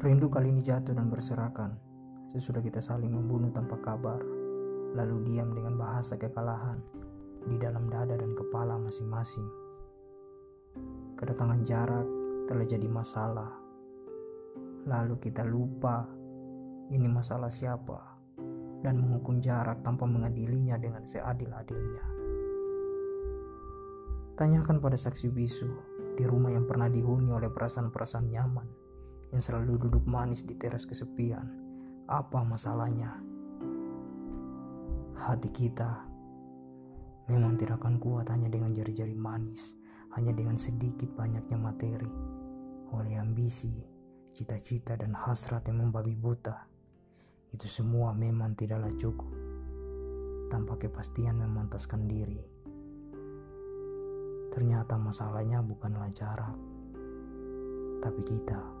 Rindu kali ini jatuh dan berserakan sesudah kita saling membunuh tanpa kabar, lalu diam dengan bahasa kekalahan di dalam dada dan kepala masing-masing. Kedatangan jarak telah jadi masalah, lalu kita lupa ini masalah siapa dan menghukum jarak tanpa mengadilinya dengan seadil-adilnya. Tanyakan pada saksi bisu di rumah yang pernah dihuni oleh perasaan-perasaan nyaman yang selalu duduk manis di teras kesepian. Apa masalahnya? Hati kita memang tidak akan kuat hanya dengan jari-jari manis, hanya dengan sedikit banyaknya materi. Oleh ambisi, cita-cita dan hasrat yang membabi buta. Itu semua memang tidaklah cukup tanpa kepastian memantaskan diri. Ternyata masalahnya bukanlah jarak, tapi kita.